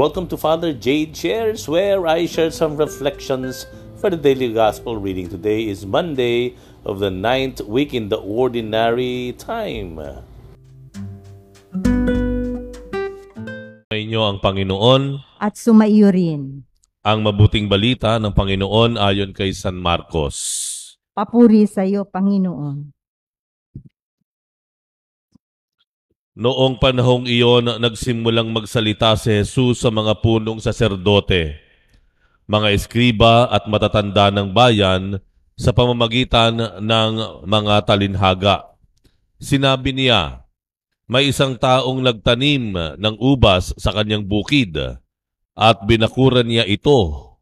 Welcome to Father Jade Shares, where I share some reflections for the daily gospel reading. Today is Monday of the ninth week in the ordinary time. Inyo ang Panginoon, at sumaiyo rin. ang mabuting balita ng Panginoon ayon kay San Marcos. Papuri sa iyo, Panginoon. Noong panahong iyon, nagsimulang magsalita si Jesus sa mga punong saserdote, mga eskriba at matatanda ng bayan sa pamamagitan ng mga talinhaga. Sinabi niya, may isang taong nagtanim ng ubas sa kanyang bukid at binakuran niya ito.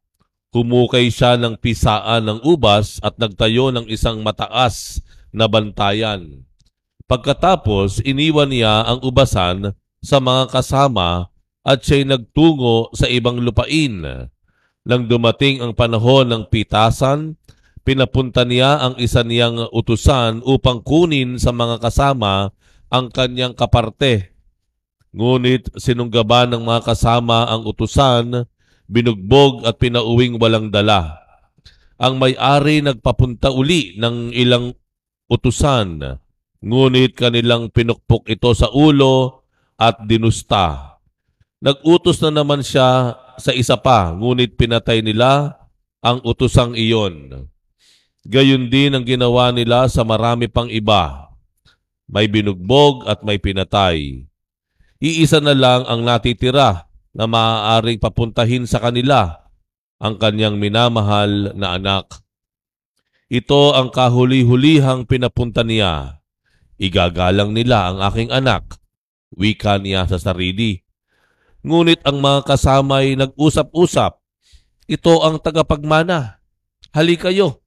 Humukay siya ng pisaan ng ubas at nagtayo ng isang mataas na bantayan. Pagkatapos, iniwan niya ang ubasan sa mga kasama at siya'y nagtungo sa ibang lupain. Nang dumating ang panahon ng pitasan, pinapunta niya ang isa niyang utusan upang kunin sa mga kasama ang kanyang kaparte. Ngunit sinunggaban ng mga kasama ang utusan, binugbog at pinauwing walang dala. Ang may-ari nagpapunta uli ng ilang utusan, ngunit kanilang pinukpok ito sa ulo at dinusta. Nagutos na naman siya sa isa pa, ngunit pinatay nila ang utusang iyon. Gayon din ang ginawa nila sa marami pang iba. May binugbog at may pinatay. Iisa na lang ang natitira na maaaring papuntahin sa kanila ang kanyang minamahal na anak. Ito ang kahuli-hulihang pinapunta niya. Igagalang nila ang aking anak. Wika niya sa sarili. Ngunit ang mga kasamay nag-usap-usap. Ito ang tagapagmana. Hali kayo.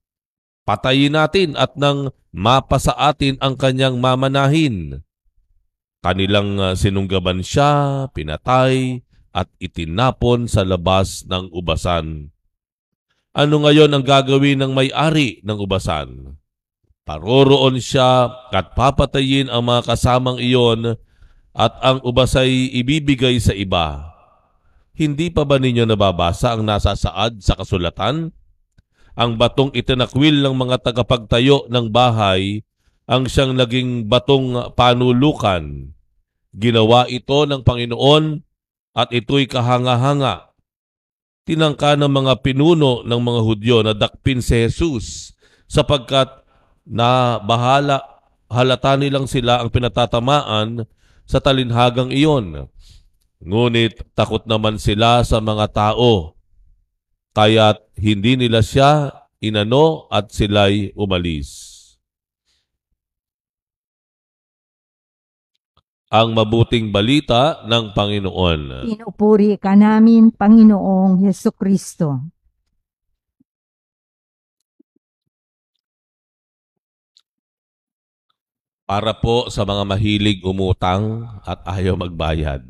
Patayin natin at nang mapasa atin ang kanyang mamanahin. Kanilang uh, sinunggaban siya, pinatay, at itinapon sa labas ng ubasan. Ano ngayon ang gagawin ng may-ari ng ubasan? Paroroon siya at papatayin ang mga kasamang iyon at ang ubasay ibibigay sa iba. Hindi pa ba ninyo nababasa ang nasa saad sa kasulatan? Ang batong itinakwil ng mga tagapagtayo ng bahay ang siyang naging batong panulukan. Ginawa ito ng Panginoon at ito'y kahanga-hanga. Tinangka ng mga pinuno ng mga Hudyo na dakpin si Jesus sapagkat na bahala halata nilang sila ang pinatatamaan sa talinhagang iyon. Ngunit takot naman sila sa mga tao, kaya't hindi nila siya inano at sila'y umalis. ang mabuting balita ng Panginoon. Pinupuri ka namin, Panginoong Yeso Kristo. Para po sa mga mahilig umutang at ayaw magbayad.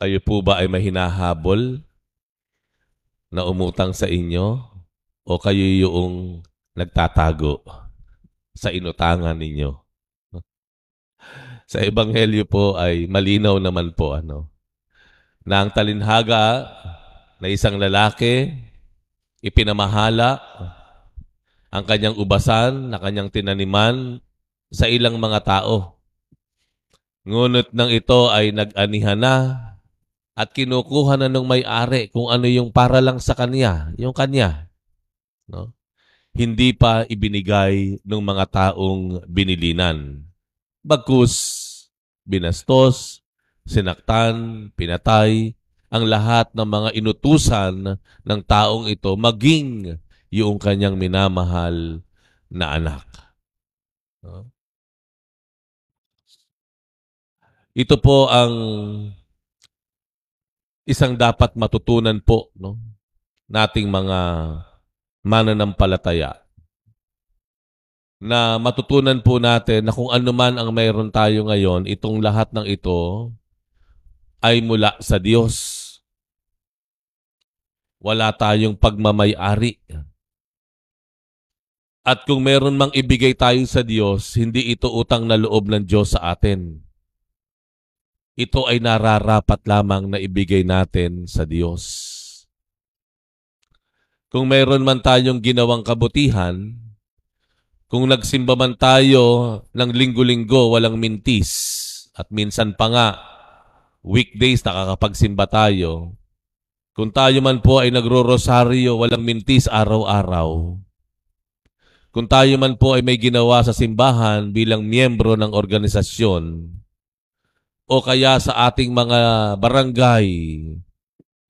Kayo po ba ay mahinahabol na umutang sa inyo o kayo yung nagtatago? sa inutangan ninyo. Sa ebanghelyo po ay malinaw naman po ano na ang talinhaga na isang lalaki ipinamahala ang kanyang ubasan na kanyang tinaniman sa ilang mga tao. Ngunit nang ito ay nag-anihan na at kinukuha na ng may-ari kung ano yung para lang sa kanya, yung kanya. No? hindi pa ibinigay ng mga taong binilinan. Bagkus, binastos, sinaktan, pinatay, ang lahat ng mga inutusan ng taong ito maging yung kanyang minamahal na anak. Ito po ang isang dapat matutunan po no nating mga mananampalataya na matutunan po natin na kung ano man ang mayroon tayo ngayon, itong lahat ng ito ay mula sa Diyos. Wala tayong pagmamayari. At kung meron mang ibigay tayo sa Diyos, hindi ito utang na loob ng Diyos sa atin. ito ay nararapat lamang na ibigay natin sa Diyos. Kung mayroon man tayong ginawang kabutihan, kung nagsimba man tayo ng linggo-linggo walang mintis, at minsan pa nga, weekdays nakakapagsimba tayo, kung tayo man po ay nagro-rosaryo walang mintis araw-araw, kung tayo man po ay may ginawa sa simbahan bilang miyembro ng organisasyon, o kaya sa ating mga barangay,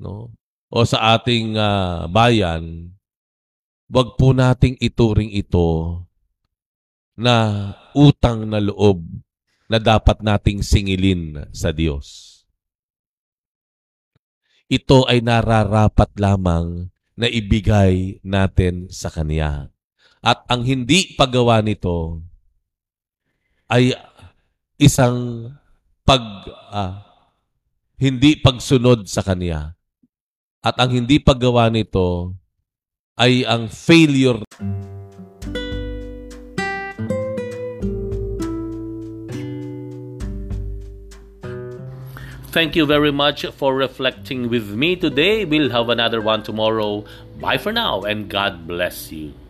no? O sa ating uh, bayan, wag po nating ituring ito na utang na loob na dapat nating singilin sa Diyos. Ito ay nararapat lamang na ibigay natin sa Kanya. At ang hindi paggawa nito ay isang pag uh, hindi pagsunod sa kanya. At ang hindi paggawa nito ay ang failure Thank you very much for reflecting with me today. We'll have another one tomorrow. Bye for now and God bless you.